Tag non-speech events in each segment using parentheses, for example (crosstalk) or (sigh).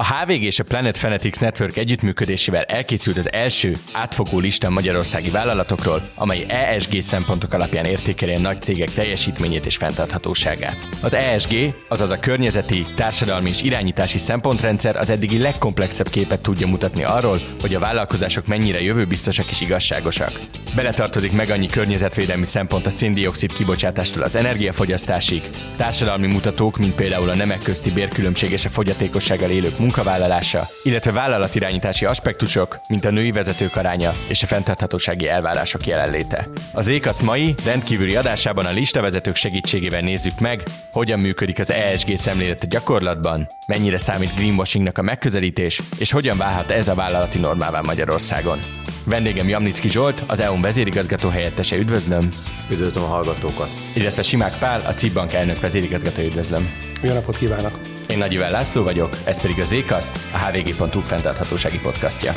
A HVG és a Planet Fanatics Network együttműködésével elkészült az első átfogó lista magyarországi vállalatokról, amely ESG szempontok alapján értékeli a nagy cégek teljesítményét és fenntarthatóságát. Az ESG, azaz a környezeti, társadalmi és irányítási szempontrendszer az eddigi legkomplexebb képet tudja mutatni arról, hogy a vállalkozások mennyire jövőbiztosak és igazságosak. Beletartozik meg annyi környezetvédelmi szempont a széndiokszid kibocsátástól az energiafogyasztásig, társadalmi mutatók, mint például a nemek közti bérkülönbség és a fogyatékossággal élők munkavállalása, illetve vállalatirányítási aspektusok, mint a női vezetők aránya és a fenntarthatósági elvárások jelenléte. Az Ékasz mai rendkívüli adásában a listavezetők segítségével nézzük meg, hogyan működik az ESG szemlélet a gyakorlatban, mennyire számít greenwashingnak a megközelítés, és hogyan válhat ez a vállalati normává Magyarországon. Vendégem Jamnicki Zsolt, az EU-n vezérigazgató helyettese, üdvözlöm. Üdvözlöm a hallgatókat. Illetve Simák Pál, a CIP Bank elnök vezérigazgató, üdvözlöm. Jó napot kívánok! Én Nagy Iván László vagyok, ez pedig a Zékaszt, a hvg.hu fenntarthatósági podcastja.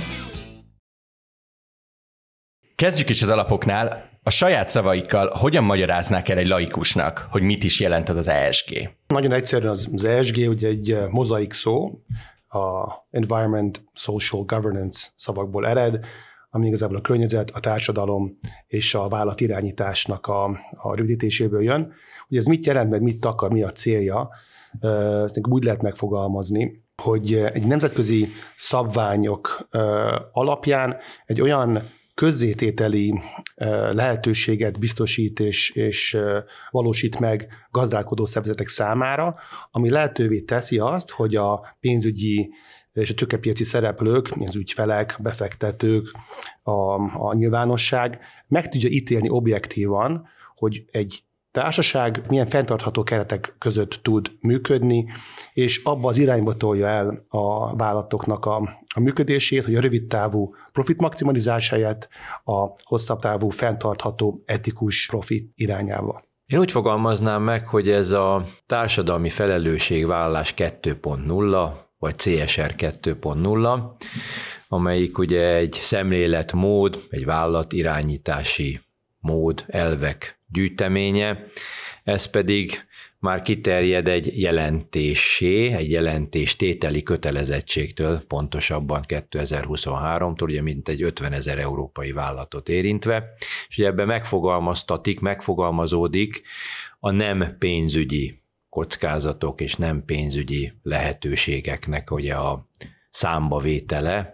Kezdjük is az alapoknál. A saját szavaikkal hogyan magyaráznák el egy laikusnak, hogy mit is jelent az az ESG? Nagyon egyszerűen az, az ESG ugye egy mozaik szó, a Environment, Social Governance szavakból ered, ami igazából a környezet, a társadalom és a vállalat irányításnak a, a rövidítéséből jön. Hogy ez mit jelent, meg mit akar, mi a célja, ezt úgy lehet megfogalmazni, hogy egy nemzetközi szabványok alapján egy olyan közzétételi lehetőséget biztosít és, és valósít meg gazdálkodó szervezetek számára, ami lehetővé teszi azt, hogy a pénzügyi és a tőkepiaci szereplők, az ügyfelek, befektetők, a, a nyilvánosság meg tudja ítélni objektívan, hogy egy társaság milyen fenntartható keretek között tud működni, és abba az irányba tolja el a vállalatoknak a, a működését, hogy a rövid távú profit maximalizás helyett a hosszabb távú fenntartható etikus profit irányába. Én úgy fogalmaznám meg, hogy ez a társadalmi felelősségvállalás 2.0, vagy CSR 2.0, amelyik ugye egy szemléletmód, egy vállalat irányítási mód, elvek gyűjteménye, ez pedig már kiterjed egy jelentésé, egy jelentéstételi kötelezettségtől, pontosabban 2023-tól, ugye mint egy 50 ezer európai vállalatot érintve, és ugye ebben megfogalmaztatik, megfogalmazódik a nem pénzügyi kockázatok és nem pénzügyi lehetőségeknek ugye a számbavétele,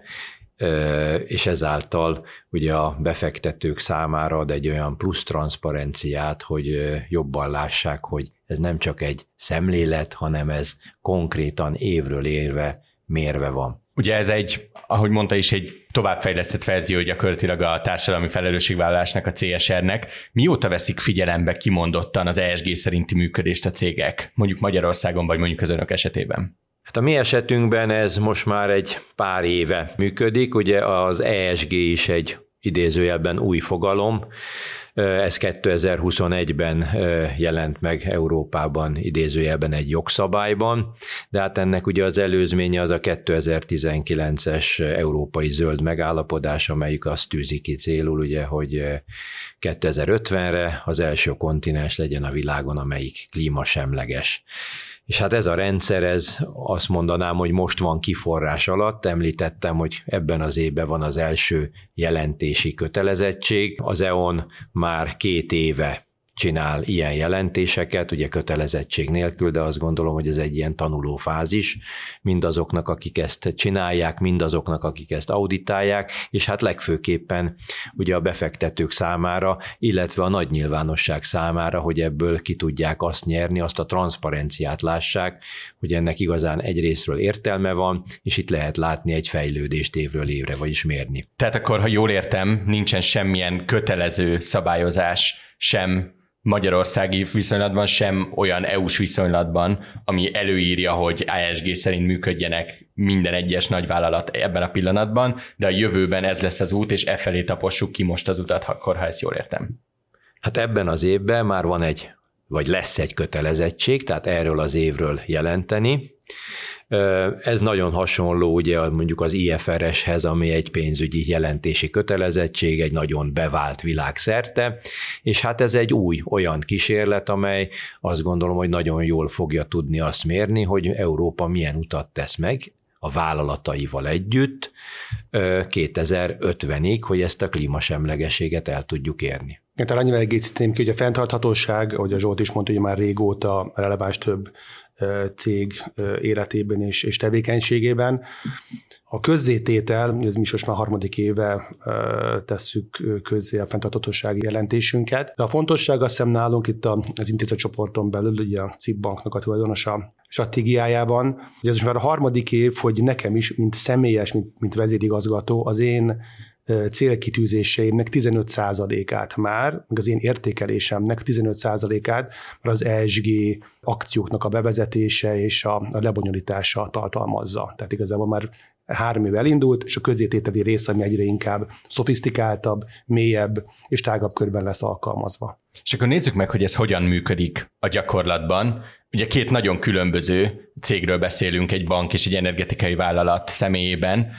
és ezáltal ugye a befektetők számára ad egy olyan plusz transzparenciát, hogy jobban lássák, hogy ez nem csak egy szemlélet, hanem ez konkrétan évről érve mérve van. Ugye ez egy, ahogy mondta is, egy továbbfejlesztett verzió gyakorlatilag a társadalmi felelősségvállalásnak, a CSR-nek. Mióta veszik figyelembe kimondottan az ESG szerinti működést a cégek, mondjuk Magyarországon, vagy mondjuk az önök esetében? Hát a mi esetünkben ez most már egy pár éve működik, ugye az ESG is egy idézőjelben új fogalom, ez 2021-ben jelent meg Európában idézőjelben egy jogszabályban, de hát ennek ugye az előzménye az a 2019-es európai zöld megállapodás, amelyik azt tűzi ki célul, ugye, hogy 2050-re az első kontinens legyen a világon, amelyik klímasemleges. És hát ez a rendszer, ez azt mondanám, hogy most van kiforrás alatt. Említettem, hogy ebben az évben van az első jelentési kötelezettség. Az EON már két éve csinál ilyen jelentéseket, ugye kötelezettség nélkül, de azt gondolom, hogy ez egy ilyen tanuló fázis mindazoknak, akik ezt csinálják, mindazoknak, akik ezt auditálják, és hát legfőképpen ugye a befektetők számára, illetve a nagy nyilvánosság számára, hogy ebből ki tudják azt nyerni, azt a transzparenciát lássák, hogy ennek igazán egy részről értelme van, és itt lehet látni egy fejlődést évről évre, vagyis mérni. Tehát akkor, ha jól értem, nincsen semmilyen kötelező szabályozás sem magyarországi viszonylatban, sem olyan EU-s viszonylatban, ami előírja, hogy ASG szerint működjenek minden egyes nagyvállalat ebben a pillanatban, de a jövőben ez lesz az út, és e felé tapossuk ki most az utat, akkor ha ezt jól értem. Hát ebben az évben már van egy, vagy lesz egy kötelezettség, tehát erről az évről jelenteni, ez nagyon hasonló ugye mondjuk az IFRS-hez, ami egy pénzügyi jelentési kötelezettség, egy nagyon bevált világszerte, és hát ez egy új olyan kísérlet, amely azt gondolom, hogy nagyon jól fogja tudni azt mérni, hogy Európa milyen utat tesz meg, a vállalataival együtt 2050-ig, hogy ezt a klímasemlegességet el tudjuk érni. Én talán annyivel egészíteném ki, hogy a fenntarthatóság, ahogy a Zsolt is mondta, hogy már régóta releváns több cég életében és, és tevékenységében. A közzététel, ez mi most már harmadik éve tesszük közzé a fenntarthatósági jelentésünket. De a fontosság azt hiszem nálunk itt az intézetcsoporton belül, ugye a CIP banknak a tulajdonosa stratégiájában, hogy ez most már a harmadik év, hogy nekem is, mint személyes, mint, mint vezérigazgató, az én célkitűzéseimnek 15%-át már, meg az én értékelésemnek 15%-át már az ESG akcióknak a bevezetése és a lebonyolítása tartalmazza. Tehát igazából már három év elindult, és a közétételi rész, ami egyre inkább szofisztikáltabb, mélyebb és tágabb körben lesz alkalmazva. És akkor nézzük meg, hogy ez hogyan működik a gyakorlatban. Ugye két nagyon különböző cégről beszélünk, egy bank és egy energetikai vállalat személyében.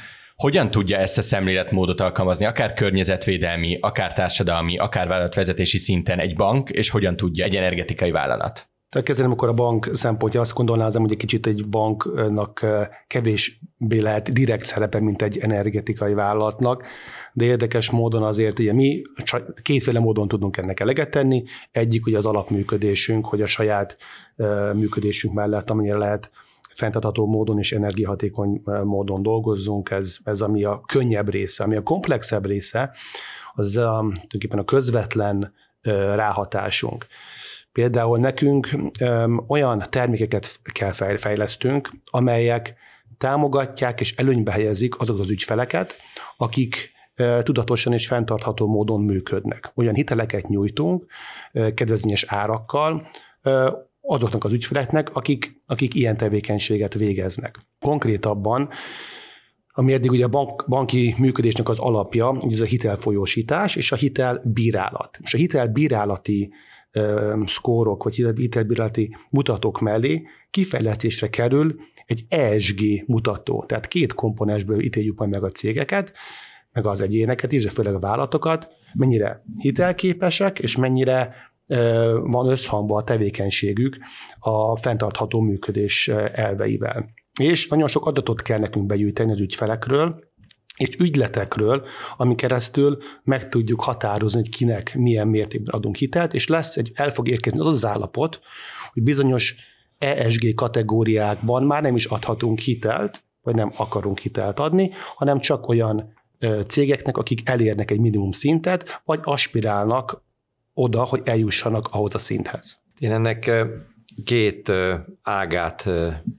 Hogyan tudja ezt a szemléletmódot alkalmazni, akár környezetvédelmi, akár társadalmi, akár vállalatvezetési szinten egy bank, és hogyan tudja egy energetikai vállalat? Tehát kezdeném, amikor a bank szempontja azt gondolnám, hogy egy kicsit egy banknak kevésbé lehet direkt szerepe, mint egy energetikai vállalatnak, de érdekes módon azért, ugye mi kétféle módon tudunk ennek eleget tenni. Egyik ugye az alapműködésünk, hogy a saját működésünk mellett, amennyire lehet fenntartható módon és energiahatékony módon dolgozzunk, ez, ez ami a könnyebb része. Ami a komplexebb része, az a, tulajdonképpen a közvetlen ráhatásunk. Például nekünk olyan termékeket kell fejlesztünk, amelyek támogatják és előnybe helyezik azokat az ügyfeleket, akik tudatosan és fenntartható módon működnek. Olyan hiteleket nyújtunk kedvezményes árakkal, azoknak az ügyfeleknek, akik, akik ilyen tevékenységet végeznek. Konkrétabban, ami eddig ugye a bank, banki működésnek az alapja, ez a hitelfolyósítás és a hitelbírálat. És a hitelbírálati szkórok vagy hitelbírálati mutatók mellé kifejlesztésre kerül egy ESG mutató. Tehát két komponensből ítéljük majd meg a cégeket, meg az egyéneket is, de főleg a vállalatokat, mennyire hitelképesek, és mennyire van összhangban a tevékenységük a fenntartható működés elveivel. És nagyon sok adatot kell nekünk begyűjteni az ügyfelekről, és ügyletekről, ami keresztül meg tudjuk határozni, hogy kinek milyen mértékben adunk hitelt, és lesz egy, el fog érkezni az az állapot, hogy bizonyos ESG kategóriákban már nem is adhatunk hitelt, vagy nem akarunk hitelt adni, hanem csak olyan cégeknek, akik elérnek egy minimum szintet, vagy aspirálnak oda, hogy eljussanak ahhoz a szinthez. Én ennek két ágát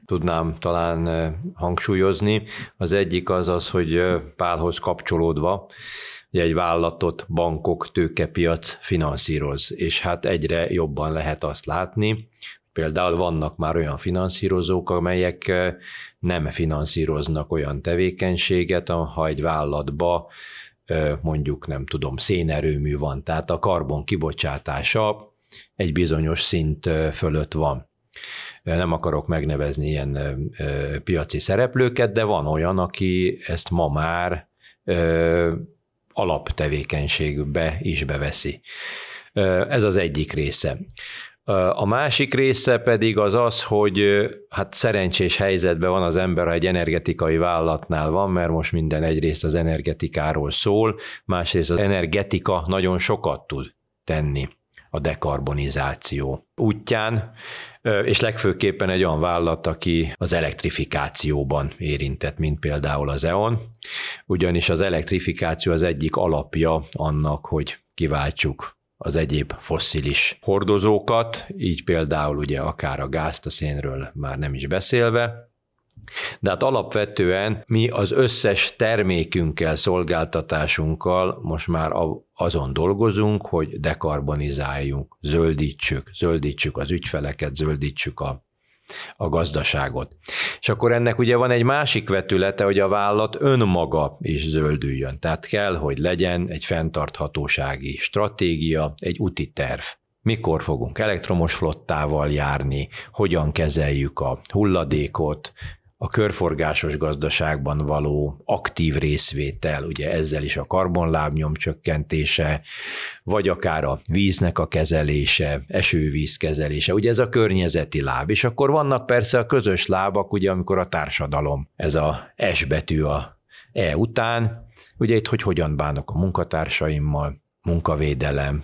tudnám talán hangsúlyozni. Az egyik az az, hogy Pálhoz kapcsolódva, egy vállalatot bankok, tőkepiac finanszíroz, és hát egyre jobban lehet azt látni, Például vannak már olyan finanszírozók, amelyek nem finanszíroznak olyan tevékenységet, ha egy vállalatba mondjuk nem tudom, szénerőmű van, tehát a karbon kibocsátása egy bizonyos szint fölött van. Nem akarok megnevezni ilyen piaci szereplőket, de van olyan, aki ezt ma már alaptevékenységbe is beveszi. Ez az egyik része. A másik része pedig az az, hogy hát szerencsés helyzetben van az ember, ha egy energetikai vállalatnál van, mert most minden egyrészt az energetikáról szól, másrészt az energetika nagyon sokat tud tenni a dekarbonizáció útján, és legfőképpen egy olyan vállalat, aki az elektrifikációban érintett, mint például az EON, ugyanis az elektrifikáció az egyik alapja annak, hogy kiváltsuk az egyéb fosszilis hordozókat, így például ugye akár a gázt, a szénről már nem is beszélve, de hát alapvetően mi az összes termékünkkel, szolgáltatásunkkal most már azon dolgozunk, hogy dekarbonizáljunk, zöldítsük, zöldítsük az ügyfeleket, zöldítsük a a gazdaságot. És akkor ennek ugye van egy másik vetülete, hogy a vállalat önmaga is zöldüljön. Tehát kell, hogy legyen egy fenntarthatósági stratégia, egy úti terv. Mikor fogunk elektromos flottával járni, hogyan kezeljük a hulladékot, a körforgásos gazdaságban való aktív részvétel, ugye ezzel is a karbonlábnyom csökkentése, vagy akár a víznek a kezelése, esővíz kezelése, ugye ez a környezeti láb, és akkor vannak persze a közös lábak, ugye amikor a társadalom, ez a S betű a E után, ugye itt, hogy hogyan bánok a munkatársaimmal, munkavédelem,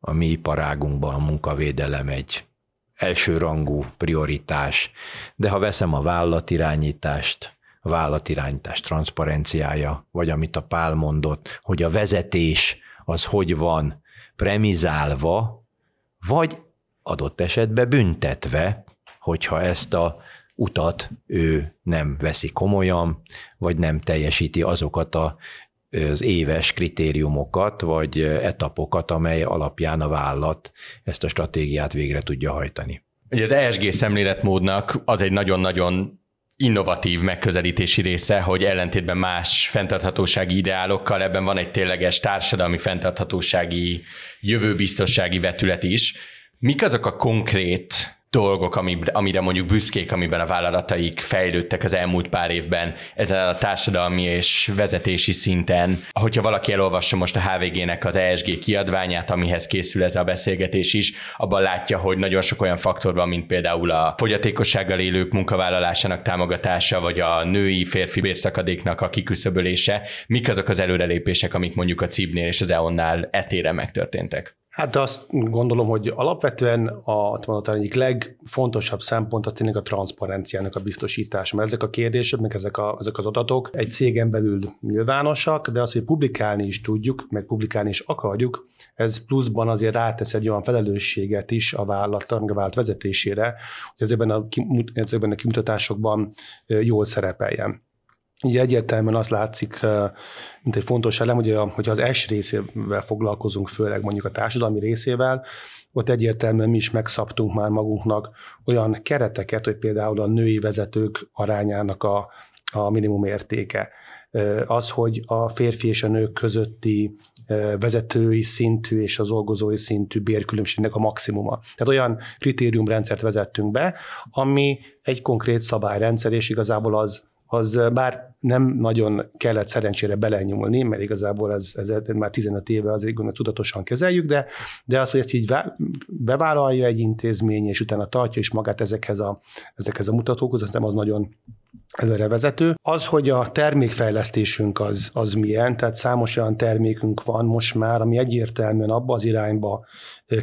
a mi iparágunkban a munkavédelem egy elsőrangú prioritás, de ha veszem a vállalatirányítást, a vállalatirányítás transzparenciája, vagy amit a Pál mondott, hogy a vezetés az hogy van premizálva, vagy adott esetben büntetve, hogyha ezt a utat ő nem veszi komolyan, vagy nem teljesíti azokat a az éves kritériumokat vagy etapokat, amely alapján a vállalat ezt a stratégiát végre tudja hajtani. Ugye az ESG szemléletmódnak az egy nagyon-nagyon innovatív megközelítési része, hogy ellentétben más fenntarthatósági ideálokkal ebben van egy tényleges társadalmi fenntarthatósági jövőbiztossági vetület is. Mik azok a konkrét dolgok, amire mondjuk büszkék, amiben a vállalataik fejlődtek az elmúlt pár évben ezen a társadalmi és vezetési szinten. Hogyha valaki elolvassa most a HVG-nek az ESG kiadványát, amihez készül ez a beszélgetés is, abban látja, hogy nagyon sok olyan faktor van, mint például a fogyatékossággal élők munkavállalásának támogatása, vagy a női férfi bérszakadéknak a kiküszöbölése. Mik azok az előrelépések, amik mondjuk a CIB-nél és az EON-nál etére megtörténtek? Hát azt gondolom, hogy alapvetően a, a egyik legfontosabb szempont az tényleg a transzparenciának a biztosítása, mert ezek a kérdések, meg ezek, a, ezek az adatok egy cégen belül nyilvánosak, de az, hogy publikálni is tudjuk, meg publikálni is akarjuk, ez pluszban azért rátesz egy olyan felelősséget is a vállalat, a vállalat vezetésére, hogy ezekben a, ezekben a kimutatásokban jól szerepeljen. Így egyértelműen azt látszik, mint egy fontos elem, hogy hogyha az S részével foglalkozunk, főleg mondjuk a társadalmi részével, ott egyértelműen mi is megszabtunk már magunknak olyan kereteket, hogy például a női vezetők arányának a, a minimum értéke. Az, hogy a férfi és a nők közötti vezetői szintű és az dolgozói szintű bérkülönbségnek a maximuma. Tehát olyan kritériumrendszert vezettünk be, ami egy konkrét szabályrendszer, és igazából az az bár nem nagyon kellett szerencsére belenyúlni, mert igazából ez, ez már 15 éve azért gondolom, tudatosan kezeljük, de, de az, hogy ezt így bevállalja egy intézmény, és utána tartja is magát ezekhez a, ezekhez a mutatókhoz, az nem az nagyon előrevezető. Az, hogy a termékfejlesztésünk az, az milyen, tehát számos olyan termékünk van most már, ami egyértelműen abba az irányba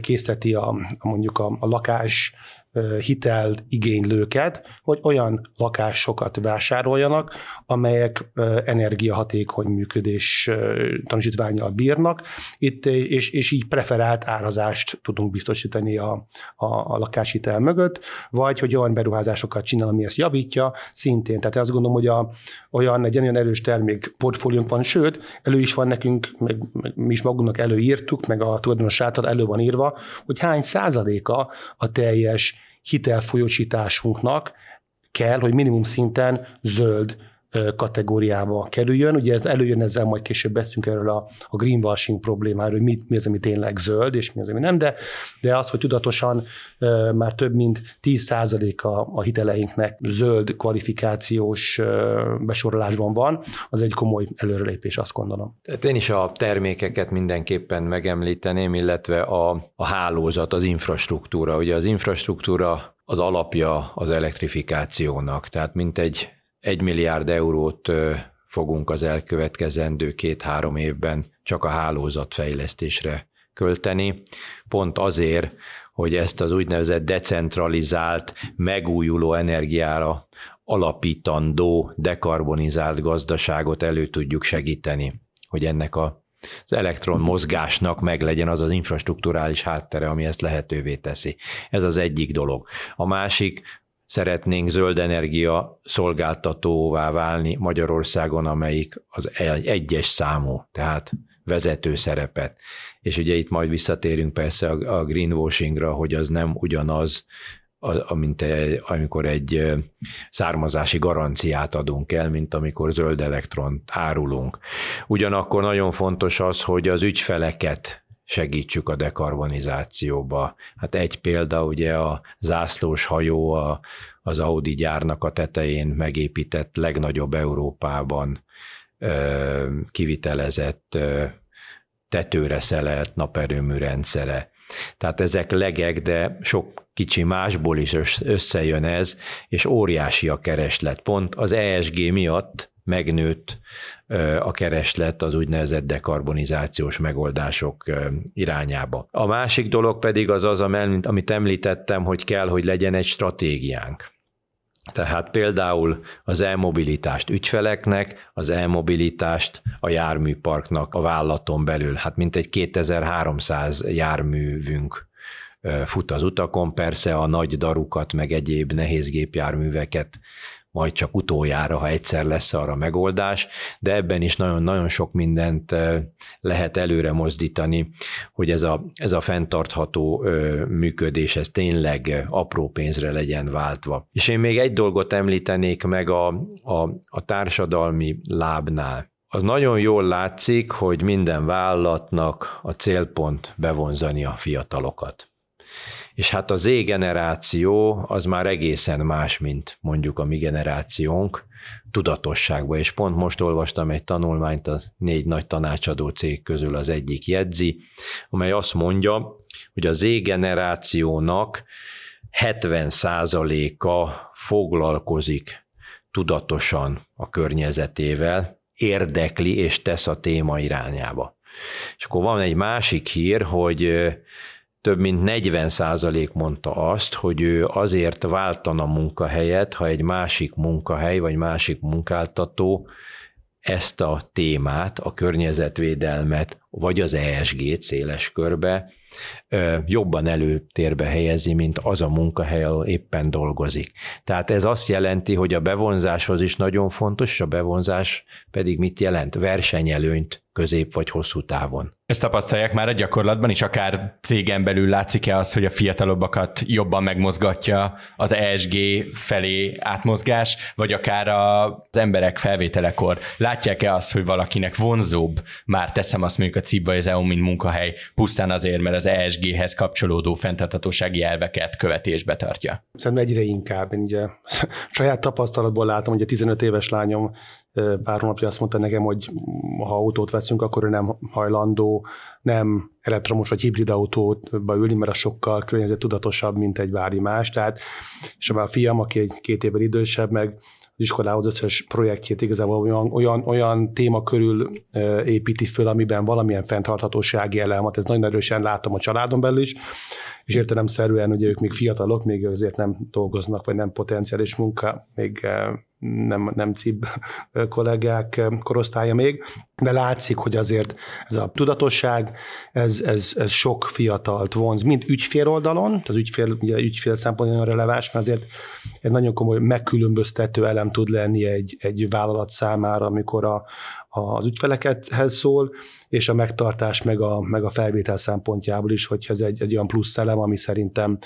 készíteti a, mondjuk a, a lakás hitelt igénylőket, hogy olyan lakásokat vásároljanak, amelyek energiahatékony működés tanúsítványjal bírnak, itt, és, és így preferált árazást tudunk biztosítani a, a, a lakáshitel mögött, vagy hogy olyan beruházásokat csinál, ami ezt javítja, szintén. Tehát azt gondolom, hogy a, olyan egy olyan erős termék portfóliónk van, sőt, elő is van nekünk, meg, meg mi is magunknak előírtuk, meg a tulajdonos által elő van írva, hogy hány százaléka a teljes hitelfolyósításunknak kell, hogy minimum szinten zöld kategóriába kerüljön. Ugye ez előjön, ezzel majd később beszélünk erről a, a greenwashing problémáról, hogy mit, mi az, ami tényleg zöld, és mi az, ami nem, de, de az, hogy tudatosan már több mint 10% a, a hiteleinknek zöld kvalifikációs besorolásban van, az egy komoly előrelépés, azt gondolom. Tehát én is a termékeket mindenképpen megemlíteném, illetve a, a hálózat, az infrastruktúra. Ugye az infrastruktúra az alapja az elektrifikációnak, tehát mint egy egy milliárd eurót fogunk az elkövetkezendő két-három évben csak a hálózatfejlesztésre költeni, pont azért, hogy ezt az úgynevezett decentralizált, megújuló energiára alapítandó, dekarbonizált gazdaságot elő tudjuk segíteni, hogy ennek a az elektron mozgásnak meg legyen az az infrastruktúrális háttere, ami ezt lehetővé teszi. Ez az egyik dolog. A másik, szeretnénk zöld energia szolgáltatóvá válni Magyarországon, amelyik az egyes számú, tehát vezető szerepet. És ugye itt majd visszatérünk persze a greenwashingra, hogy az nem ugyanaz, mint amikor egy származási garanciát adunk el, mint amikor zöld elektron árulunk. Ugyanakkor nagyon fontos az, hogy az ügyfeleket segítsük a dekarbonizációba. Hát egy példa ugye a zászlós hajó a, az Audi gyárnak a tetején megépített legnagyobb Európában kivitelezett tetőre szelelt naperőmű rendszere. Tehát ezek legek, de sok kicsi másból is összejön ez, és óriási a kereslet. Pont az ESG miatt megnőtt a kereslet az úgynevezett dekarbonizációs megoldások irányába. A másik dolog pedig az az, amit említettem, hogy kell, hogy legyen egy stratégiánk. Tehát például az e-mobilitást ügyfeleknek, az e-mobilitást a járműparknak a vállalaton belül, hát mintegy 2300 járművünk fut az utakon, persze a nagy darukat, meg egyéb nehézgépjárműveket majd csak utoljára, ha egyszer lesz arra megoldás, de ebben is nagyon-nagyon sok mindent lehet előre mozdítani, hogy ez a, ez a fenntartható működés, ez tényleg apró pénzre legyen váltva. És én még egy dolgot említenék meg a, a, a társadalmi lábnál. Az nagyon jól látszik, hogy minden vállalatnak a célpont bevonzani a fiatalokat. És hát a Z generáció az már egészen más, mint mondjuk a mi generációnk tudatosságban, és pont most olvastam egy tanulmányt a négy nagy tanácsadó cég közül az egyik jegyzi, amely azt mondja, hogy a Z generációnak 70%-a foglalkozik tudatosan a környezetével, érdekli és tesz a téma irányába. És akkor van egy másik hír, hogy több mint 40 százalék mondta azt, hogy ő azért váltana munkahelyet, ha egy másik munkahely vagy másik munkáltató ezt a témát, a környezetvédelmet, vagy az ESG-t széles körbe jobban előtérbe helyezi, mint az a munkahely, ahol éppen dolgozik. Tehát ez azt jelenti, hogy a bevonzáshoz is nagyon fontos, és a bevonzás pedig mit jelent? Versenyelőnyt közép vagy hosszú távon. Ezt tapasztalják már a gyakorlatban is, akár cégen belül látszik-e az, hogy a fiatalobbakat jobban megmozgatja az ESG felé átmozgás, vagy akár az emberek felvételekor látják-e azt, hogy valakinek vonzóbb, már teszem azt mondjuk a CIB vagy az EU, mint munkahely, pusztán azért, mert az ESG-hez kapcsolódó fenntarthatósági elveket követésbe tartja? Szerintem egyre inkább. Én ugye (laughs) saját tapasztalatból látom, hogy a 15 éves lányom pár hónapja azt mondta nekem, hogy ha autót veszünk, akkor ő nem hajlandó nem elektromos vagy hibrid autóba ülni, mert az sokkal környezettudatosabb, mint egy bármi más. Tehát, és a fiam, aki egy két évvel idősebb, meg iskolához összes projektjét igazából olyan, olyan, olyan téma körül építi föl, amiben valamilyen fenntarthatósági elem, ez nagyon erősen látom a családon belül is, és értelemszerűen ugye ők még fiatalok, még azért nem dolgoznak, vagy nem potenciális munka, még nem, nem CIB (laughs) kollégák korosztálya még, de látszik, hogy azért ez a tudatosság, ez, ez, ez sok fiatalt vonz, mind ügyfél oldalon, az ügyfél, ugye ügyfél szempontjából releváns, mert azért egy nagyon komoly megkülönböztető elem tud lenni egy, egy vállalat számára, amikor a, az ügyfelekethez szól, és a megtartás meg a, meg a felvétel szempontjából is, hogy ez egy, egy olyan plusz elem, ami szerintem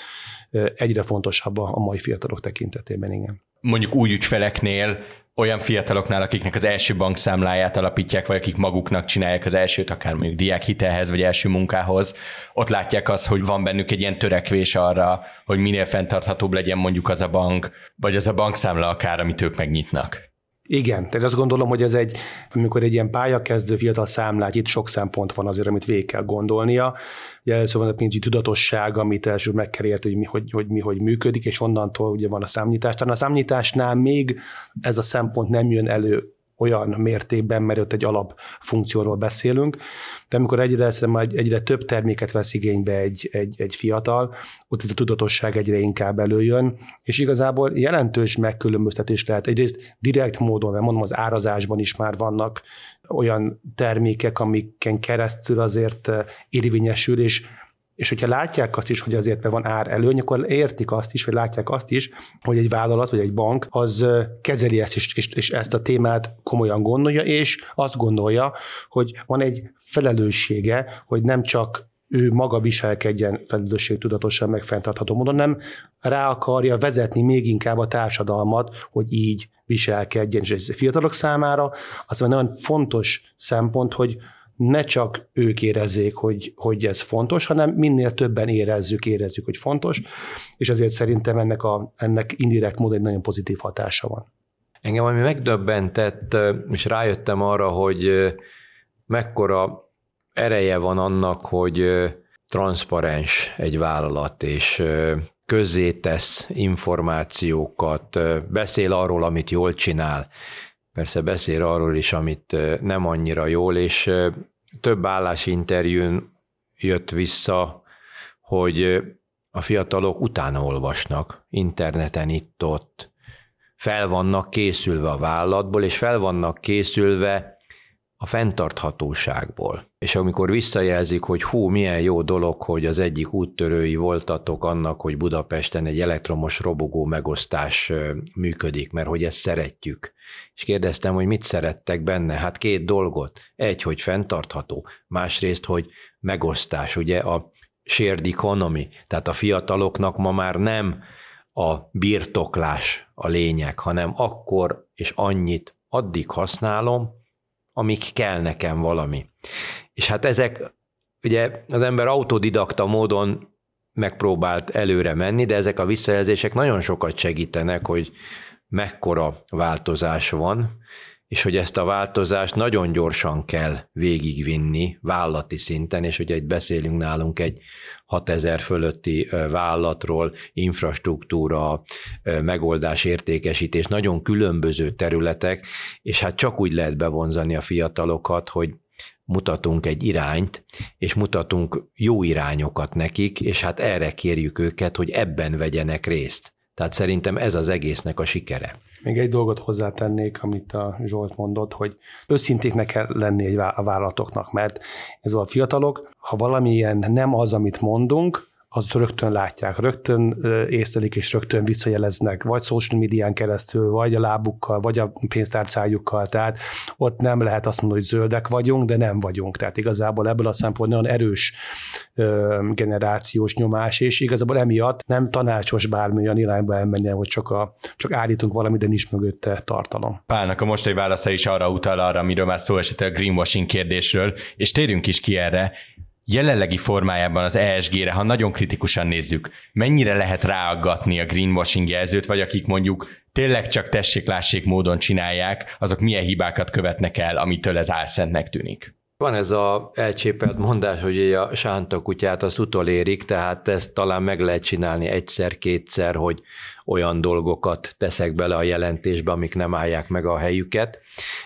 egyre fontosabb a, a mai fiatalok tekintetében, igen mondjuk úgy ügyfeleknél, olyan fiataloknál, akiknek az első bankszámláját alapítják, vagy akik maguknak csinálják az elsőt, akár mondjuk diákhitelhez, vagy első munkához, ott látják azt, hogy van bennük egy ilyen törekvés arra, hogy minél fenntarthatóbb legyen mondjuk az a bank, vagy az a bankszámla akár, amit ők megnyitnak. Igen, tehát azt gondolom, hogy ez egy, amikor egy ilyen pályakezdő fiatal számlát, itt sok szempont van azért, amit végig kell gondolnia. Ugye először van pénzügyi tudatosság, amit első meg kell érteni, hogy mi hogy, hogy mi hogy működik, és onnantól ugye van a számnyitás. Talán a számnyitásnál még ez a szempont nem jön elő olyan mértékben, mert ott egy alapfunkcióról beszélünk, de amikor egyre, egyre több terméket vesz igénybe egy, egy, egy fiatal, ott ez a tudatosság egyre inkább előjön, és igazából jelentős megkülönböztetés lehet. Egyrészt direkt módon, mert mondom, az árazásban is már vannak olyan termékek, amiken keresztül azért érvényesül, és és hogyha látják azt is, hogy azért van ár előny, akkor értik azt is, vagy látják azt is, hogy egy vállalat vagy egy bank az kezeli ezt is, és, és ezt a témát komolyan gondolja, és azt gondolja, hogy van egy felelőssége, hogy nem csak ő maga viselkedjen felelősségtudatosan, meg fenntartható módon, nem rá akarja vezetni még inkább a társadalmat, hogy így viselkedjen. És ez fiatalok számára az egy nagyon fontos szempont, hogy ne csak ők érezzék, hogy, hogy ez fontos, hanem minél többen érezzük, érezzük, hogy fontos, és ezért szerintem ennek, a, ennek indirekt módon egy nagyon pozitív hatása van. Engem ami megdöbbentett, és rájöttem arra, hogy mekkora ereje van annak, hogy transzparens egy vállalat, és közzétesz információkat, beszél arról, amit jól csinál, persze beszél arról is, amit nem annyira jól, és több állásinterjún jött vissza, hogy a fiatalok utána olvasnak, interneten itt-ott, fel vannak készülve a vállalatból, és fel vannak készülve a fenntarthatóságból. És amikor visszajelzik, hogy hú, milyen jó dolog, hogy az egyik úttörői voltatok annak, hogy Budapesten egy elektromos robogó megosztás működik, mert hogy ezt szeretjük. És kérdeztem, hogy mit szerettek benne? Hát két dolgot. Egy, hogy fenntartható, másrészt, hogy megosztás. Ugye a shared economy, tehát a fiataloknak ma már nem a birtoklás a lényeg, hanem akkor és annyit addig használom, amik kell nekem valami. És hát ezek, ugye az ember autodidakta módon megpróbált előre menni, de ezek a visszajelzések nagyon sokat segítenek, hogy mekkora változás van, és hogy ezt a változást nagyon gyorsan kell végigvinni vállati szinten, és ugye egy beszélünk nálunk egy 6000 fölötti vállalatról, infrastruktúra, megoldás, értékesítés, nagyon különböző területek, és hát csak úgy lehet bevonzani a fiatalokat, hogy mutatunk egy irányt, és mutatunk jó irányokat nekik, és hát erre kérjük őket, hogy ebben vegyenek részt. Tehát szerintem ez az egésznek a sikere. Még egy dolgot hozzátennék, amit a Zsolt mondott, hogy őszintéknek kell lenni egy a vállalatoknak, mert ez a fiatalok, ha valamilyen nem az, amit mondunk, azt rögtön látják, rögtön észlelik és rögtön visszajeleznek, vagy social médián keresztül, vagy a lábukkal, vagy a pénztárcájukkal, tehát ott nem lehet azt mondani, hogy zöldek vagyunk, de nem vagyunk. Tehát igazából ebből a szempontból nagyon erős generációs nyomás, és igazából emiatt nem tanácsos bármilyen irányba elmenjen, hogy csak, a, csak állítunk valamit, de nincs mögötte tartalom. Pálnak a mostani válasza is arra utal arra, amiről már szó esett a greenwashing kérdésről, és térjünk is ki erre jelenlegi formájában az ESG-re, ha nagyon kritikusan nézzük, mennyire lehet ráaggatni a greenwashing jelzőt, vagy akik mondjuk tényleg csak tessék-lássék módon csinálják, azok milyen hibákat követnek el, amitől ez álszentnek tűnik? Van ez a elcsépelt mondás, hogy a sánta kutyát azt utolérik, tehát ezt talán meg lehet csinálni egyszer-kétszer, hogy olyan dolgokat teszek bele a jelentésbe, amik nem állják meg a helyüket,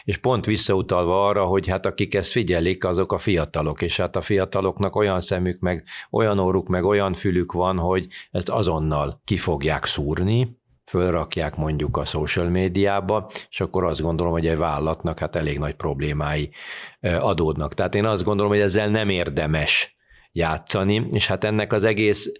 és pont visszautalva arra, hogy hát akik ezt figyelik, azok a fiatalok, és hát a fiataloknak olyan szemük, meg olyan óruk, meg olyan fülük van, hogy ezt azonnal ki fogják szúrni, fölrakják mondjuk a social médiába, és akkor azt gondolom, hogy egy vállalatnak hát elég nagy problémái adódnak. Tehát én azt gondolom, hogy ezzel nem érdemes játszani, és hát ennek az egész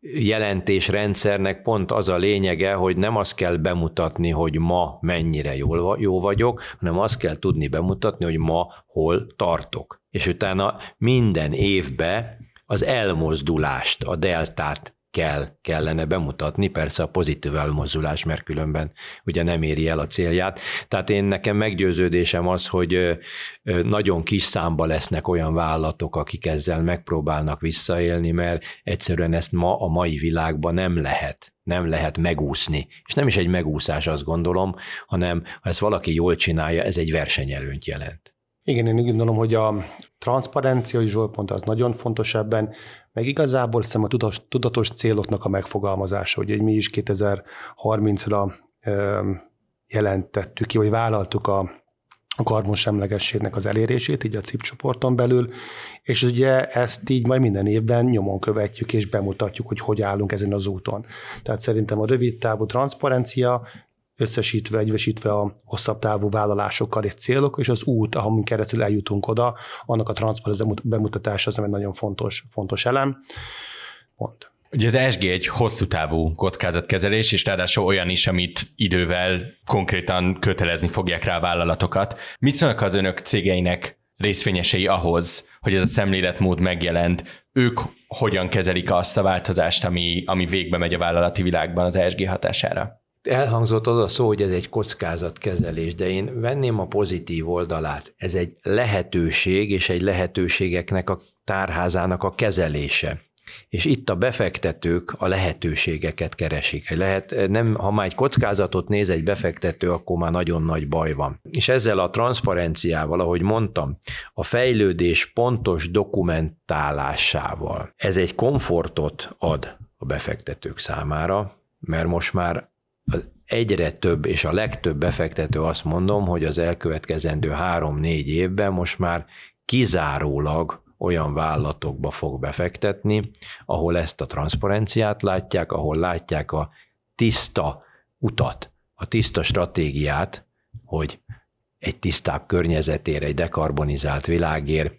jelentésrendszernek pont az a lényege, hogy nem azt kell bemutatni, hogy ma mennyire jól, jó vagyok, hanem azt kell tudni bemutatni, hogy ma hol tartok. És utána minden évbe az elmozdulást, a deltát kell, kellene bemutatni, persze a pozitív elmozdulás, mert különben ugye nem éri el a célját. Tehát én nekem meggyőződésem az, hogy nagyon kis számba lesznek olyan vállalatok, akik ezzel megpróbálnak visszaélni, mert egyszerűen ezt ma a mai világban nem lehet nem lehet megúszni. És nem is egy megúszás, azt gondolom, hanem ha ezt valaki jól csinálja, ez egy versenyelőnyt jelent. Igen, én úgy gondolom, hogy a transzparencia, és Zsolt mondta, az nagyon fontos ebben, meg igazából hiszem a tudatos, tudatos céloknak a megfogalmazása, hogy mi is 2030-ra jelentettük ki, vagy vállaltuk a, a karbonsemlegességnek az elérését, így a CIP csoporton belül, és ugye ezt így majd minden évben nyomon követjük és bemutatjuk, hogy hogy állunk ezen az úton. Tehát szerintem a rövid távú transzparencia összesítve, egyesítve a hosszabb távú vállalásokkal és célok, és az út, ahovin keresztül eljutunk oda, annak a transzparenc bemutatása az egy nagyon fontos, fontos elem. Pont. Ugye az ESG egy hosszú távú kockázatkezelés, és ráadásul olyan is, amit idővel konkrétan kötelezni fogják rá a vállalatokat. Mit szólnak az önök cégeinek részvényesei ahhoz, hogy ez a szemléletmód megjelent? Ők hogyan kezelik azt a változást, ami, ami végbe megy a vállalati világban az ESG hatására? Elhangzott az a szó, hogy ez egy kockázatkezelés, de én venném a pozitív oldalát. Ez egy lehetőség, és egy lehetőségeknek a tárházának a kezelése. És itt a befektetők a lehetőségeket keresik. Lehet, nem, ha már egy kockázatot néz egy befektető, akkor már nagyon nagy baj van. És ezzel a transzparenciával, ahogy mondtam, a fejlődés pontos dokumentálásával, ez egy komfortot ad a befektetők számára, mert most már egyre több, és a legtöbb befektető azt mondom, hogy az elkövetkezendő három-négy évben most már kizárólag olyan vállalatokba fog befektetni, ahol ezt a transzparenciát látják, ahol látják a tiszta utat, a tiszta stratégiát, hogy egy tisztább környezetére, egy dekarbonizált világért,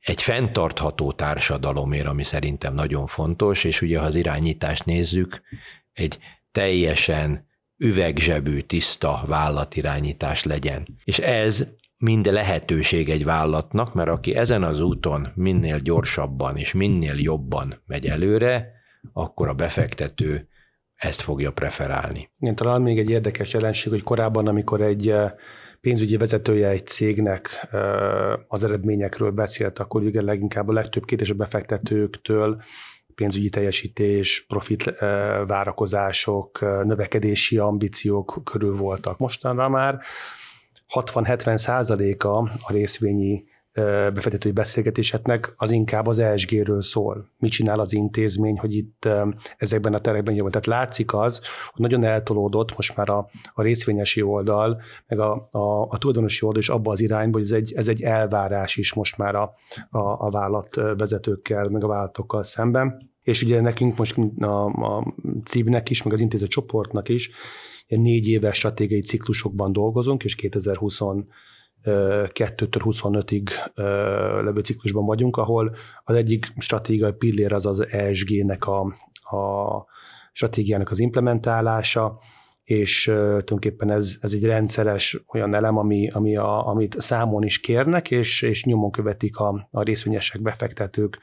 egy fenntartható társadalomért, ami szerintem nagyon fontos, és ugye ha az irányítást nézzük, egy teljesen üvegzsebű, tiszta vállalatirányítás legyen. És ez mind lehetőség egy vállalatnak, mert aki ezen az úton minél gyorsabban és minél jobban megy előre, akkor a befektető ezt fogja preferálni. Igen, talán még egy érdekes jelenség, hogy korábban, amikor egy eh, pénzügyi vezetője egy cégnek eh, az eredményekről beszélt, akkor ugye leginkább a legtöbb kérdés a befektetőktől pénzügyi teljesítés, profit eh, várakozások, növekedési ambíciók körül voltak. Mostanra már 60-70 százaléka a részvényi befektetői beszélgetéseknek az inkább az ESG-ről szól. Mit csinál az intézmény, hogy itt ezekben a terekben jön. Tehát látszik az, hogy nagyon eltolódott most már a, a részvényesi oldal, meg a, a, a tulajdonosi oldal is abba az irányba, hogy ez egy, ez egy elvárás is most már a, a, a vállalatvezetőkkel, meg a vállalatokkal szemben. És ugye nekünk most a, a CIV-nek is, meg az intéző csoportnak is négy éves stratégiai ciklusokban dolgozunk, és 2022-től 25-ig levő ciklusban vagyunk, ahol az egyik stratégiai pillér az az ESG-nek a, a stratégiának az implementálása, és tulajdonképpen ez, ez egy rendszeres olyan elem, ami, ami a, amit számon is kérnek, és, és nyomon követik a, a részvényesek, befektetők,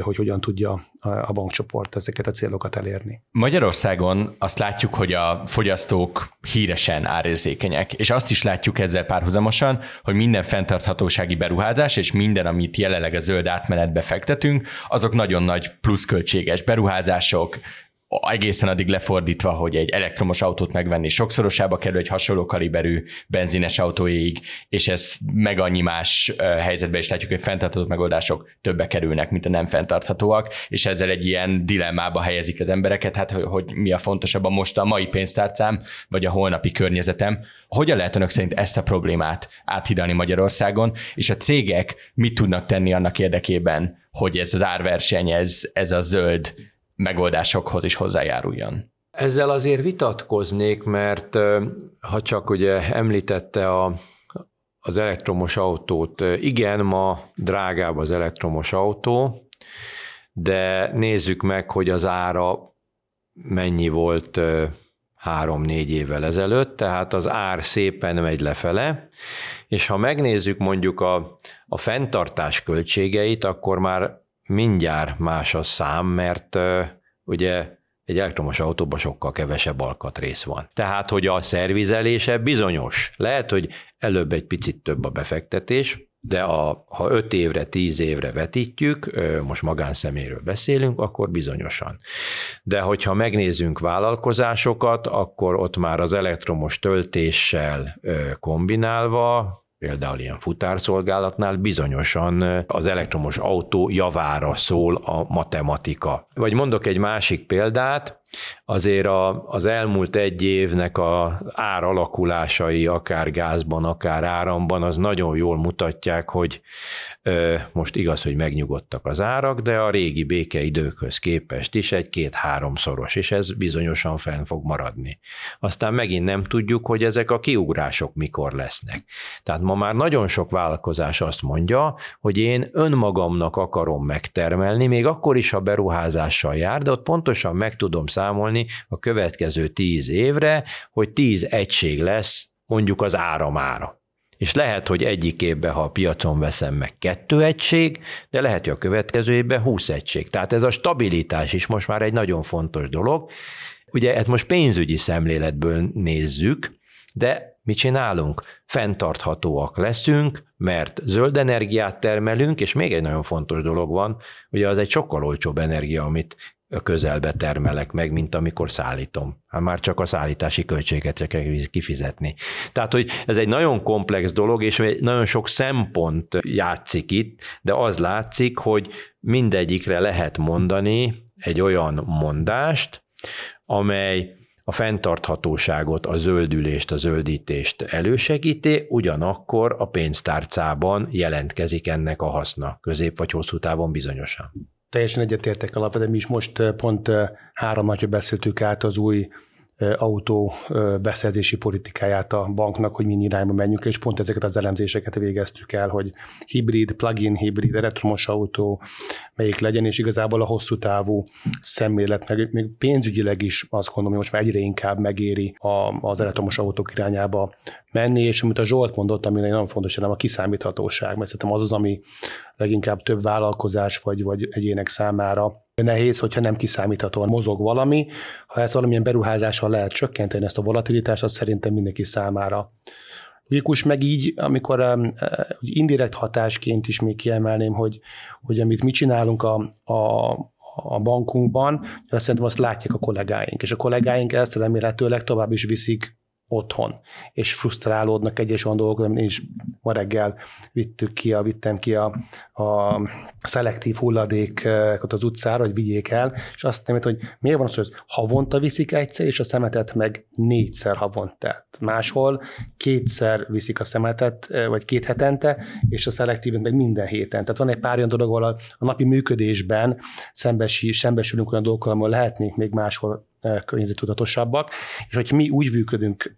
hogy hogyan tudja a bankcsoport ezeket a célokat elérni. Magyarországon azt látjuk, hogy a fogyasztók híresen árérzékenyek, és azt is látjuk ezzel párhuzamosan, hogy minden fenntarthatósági beruházás és minden, amit jelenleg a zöld átmenetbe fektetünk, azok nagyon nagy pluszköltséges beruházások, egészen addig lefordítva, hogy egy elektromos autót megvenni sokszorosába kerül egy hasonló kaliberű benzines autóig, és ez meg annyi más helyzetben is látjuk, hogy fenntartható megoldások többe kerülnek, mint a nem fenntarthatóak, és ezzel egy ilyen dilemmába helyezik az embereket, hát hogy mi a fontosabb a most a mai pénztárcám, vagy a holnapi környezetem. Hogyan lehet önök szerint ezt a problémát áthidalni Magyarországon, és a cégek mit tudnak tenni annak érdekében, hogy ez az árverseny, ez, ez a zöld megoldásokhoz is hozzájáruljon. Ezzel azért vitatkoznék, mert ha csak ugye említette a, az elektromos autót, igen, ma drágább az elektromos autó, de nézzük meg, hogy az ára mennyi volt három-négy évvel ezelőtt, tehát az ár szépen megy lefele, és ha megnézzük mondjuk a, a fenntartás költségeit, akkor már mindjárt más a szám, mert ugye egy elektromos autóban sokkal kevesebb alkatrész van. Tehát, hogy a szervizelése bizonyos. Lehet, hogy előbb egy picit több a befektetés, de a, ha 5 évre, 10 évre vetítjük, most magánszeméről beszélünk, akkor bizonyosan. De hogyha megnézzünk vállalkozásokat, akkor ott már az elektromos töltéssel kombinálva például ilyen futárszolgálatnál bizonyosan az elektromos autó javára szól a matematika. Vagy mondok egy másik példát, azért a, az elmúlt egy évnek a áralakulásai, akár gázban, akár áramban, az nagyon jól mutatják, hogy ö, most igaz, hogy megnyugodtak az árak, de a régi békeidőkhöz képest is egy-két-háromszoros, és ez bizonyosan fenn fog maradni. Aztán megint nem tudjuk, hogy ezek a kiugrások mikor lesznek. Tehát ma már nagyon sok vállalkozás azt mondja, hogy én önmagamnak akarom megtermelni, még akkor is, ha beruházással jár, de ott pontosan meg tudom számolni a következő tíz évre, hogy tíz egység lesz mondjuk az áramára. És lehet, hogy egyik évben, ha a piacon veszem meg kettő egység, de lehet, hogy a következő évben 20 egység. Tehát ez a stabilitás is most már egy nagyon fontos dolog. Ugye ezt most pénzügyi szemléletből nézzük, de mit csinálunk? Fenntarthatóak leszünk, mert zöld energiát termelünk, és még egy nagyon fontos dolog van, ugye az egy sokkal olcsóbb energia, amit a közelbe termelek meg, mint amikor szállítom. Hát már csak a szállítási költséget kell kifizetni. Tehát, hogy ez egy nagyon komplex dolog, és nagyon sok szempont játszik itt, de az látszik, hogy mindegyikre lehet mondani egy olyan mondást, amely a fenntarthatóságot, a zöldülést, a zöldítést elősegíti, ugyanakkor a pénztárcában jelentkezik ennek a haszna, közép vagy hosszú távon bizonyosan. Teljesen egyetértek alapvetően, mi is most pont három napja beszéltük át az új autó beszerzési politikáját a banknak, hogy milyen irányba menjünk, és pont ezeket az elemzéseket végeztük el, hogy hibrid, plug-in hibrid, elektromos autó, melyik legyen, és igazából a hosszú távú szemlélet, meg még pénzügyileg is azt gondolom, hogy most már egyre inkább megéri a, az elektromos autók irányába menni, és amit a Zsolt mondott, ami nagyon fontos, nem a kiszámíthatóság, mert szerintem az az, ami leginkább több vállalkozás vagy, vagy egyének számára nehéz, hogyha nem kiszámíthatóan mozog valami. Ha ezt valamilyen beruházással lehet csökkenteni ezt a volatilitást, az szerintem mindenki számára logikus, meg így, amikor um, indirekt hatásként is még kiemelném, hogy, hogy amit mi csinálunk a, a, a bankunkban, azt szerintem azt látják a kollégáink, és a kollégáink ezt remélhetőleg tovább is viszik otthon, és frusztrálódnak egyes olyan dolgok, amit én is ma reggel vittük ki, a, vittem ki a, a szelektív hulladékot az utcára, hogy vigyék el, és azt nem hogy miért van az, hogy havonta viszik egyszer, és a szemetet meg négyszer havonta. Máshol kétszer viszik a szemetet, vagy két hetente, és a szelektívet meg minden héten. Tehát van egy pár olyan dolog, ahol a, a napi működésben szembesi, szembesülünk olyan dolgokkal, ahol lehetnénk még máshol környezetudatosabbak, és hogy mi úgy működünk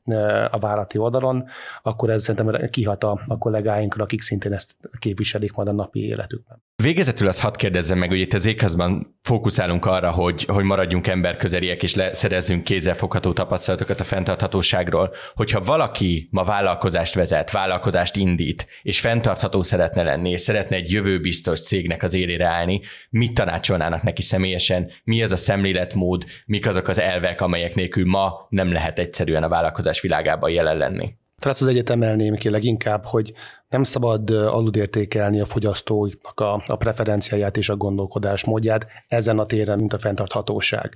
a vállalati oldalon, akkor ez szerintem kihat a, a kollégáinkra, akik szintén ezt képviselik majd a napi életükben. Végezetül azt hadd kérdezzem meg, hogy itt az éghazban fókuszálunk arra, hogy, hogy maradjunk emberközeliek, és leszerezzünk kézzelfogható tapasztalatokat a fenntarthatóságról. Hogyha valaki ma vállalkozást vezet, vállalkozást indít, és fenntartható szeretne lenni, és szeretne egy jövőbiztos cégnek az élére állni, mit tanácsolnának neki személyesen? Mi az a szemléletmód? Mik azok az elvek, amelyek nélkül ma nem lehet egyszerűen a vállalkozás világában jelen lenni? Talán az egyet emelném ki leginkább, hogy nem szabad aludértékelni a fogyasztóiknak a, a preferenciáját és a gondolkodás módját ezen a téren, mint a fenntarthatóság.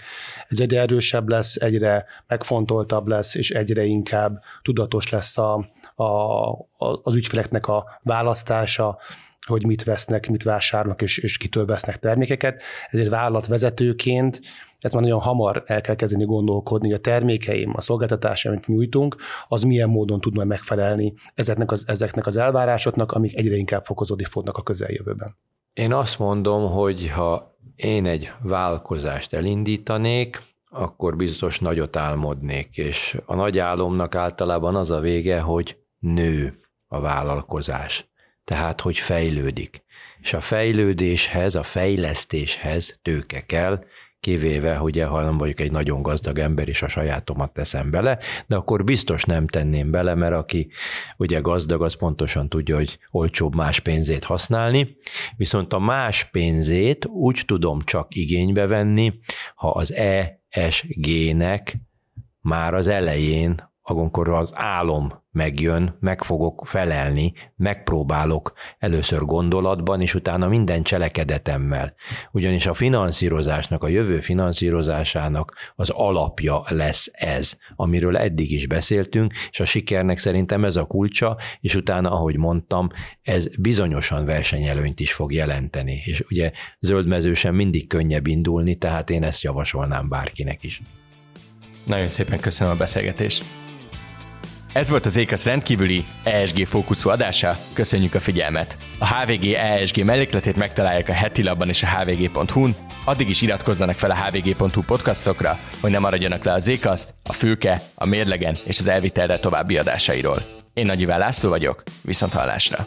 Ez egyre erősebb lesz, egyre megfontoltabb lesz, és egyre inkább tudatos lesz a, a, az ügyfeleknek a választása, hogy mit vesznek, mit vásárolnak, és, és kitől vesznek termékeket. Ezért vállalatvezetőként ezt már nagyon hamar el kell kezdeni gondolkodni, a termékeim, a szolgáltatás, amit nyújtunk, az milyen módon tudna megfelelni ezeknek az, ezeknek az elvárásoknak, amik egyre inkább fokozódni fognak a közeljövőben. Én azt mondom, hogy ha én egy vállalkozást elindítanék, akkor biztos nagyot álmodnék, és a nagy álomnak általában az a vége, hogy nő a vállalkozás, tehát hogy fejlődik. És a fejlődéshez, a fejlesztéshez tőke kell, kivéve, hogy ha nem vagyok egy nagyon gazdag ember, és a sajátomat teszem bele, de akkor biztos nem tenném bele, mert aki ugye gazdag, az pontosan tudja, hogy olcsóbb más pénzét használni, viszont a más pénzét úgy tudom csak igénybe venni, ha az ESG-nek már az elején akkor az álom megjön, meg fogok felelni, megpróbálok először gondolatban, és utána minden cselekedetemmel. Ugyanis a finanszírozásnak, a jövő finanszírozásának az alapja lesz ez, amiről eddig is beszéltünk, és a sikernek szerintem ez a kulcsa, és utána, ahogy mondtam, ez bizonyosan versenyelőnyt is fog jelenteni. És ugye zöldmezősen mindig könnyebb indulni, tehát én ezt javasolnám bárkinek is. Nagyon szépen köszönöm a beszélgetést. Ez volt az Ékasz rendkívüli ESG fókuszú adása, köszönjük a figyelmet! A HVG ESG mellékletét megtalálják a heti labban és a hvg.hu-n, addig is iratkozzanak fel a hvg.hu podcastokra, hogy ne maradjanak le az Ékaszt, a Fülke, a Mérlegen és az Elvitelre további adásairól. Én Nagy Iván László vagyok, viszont hallásra!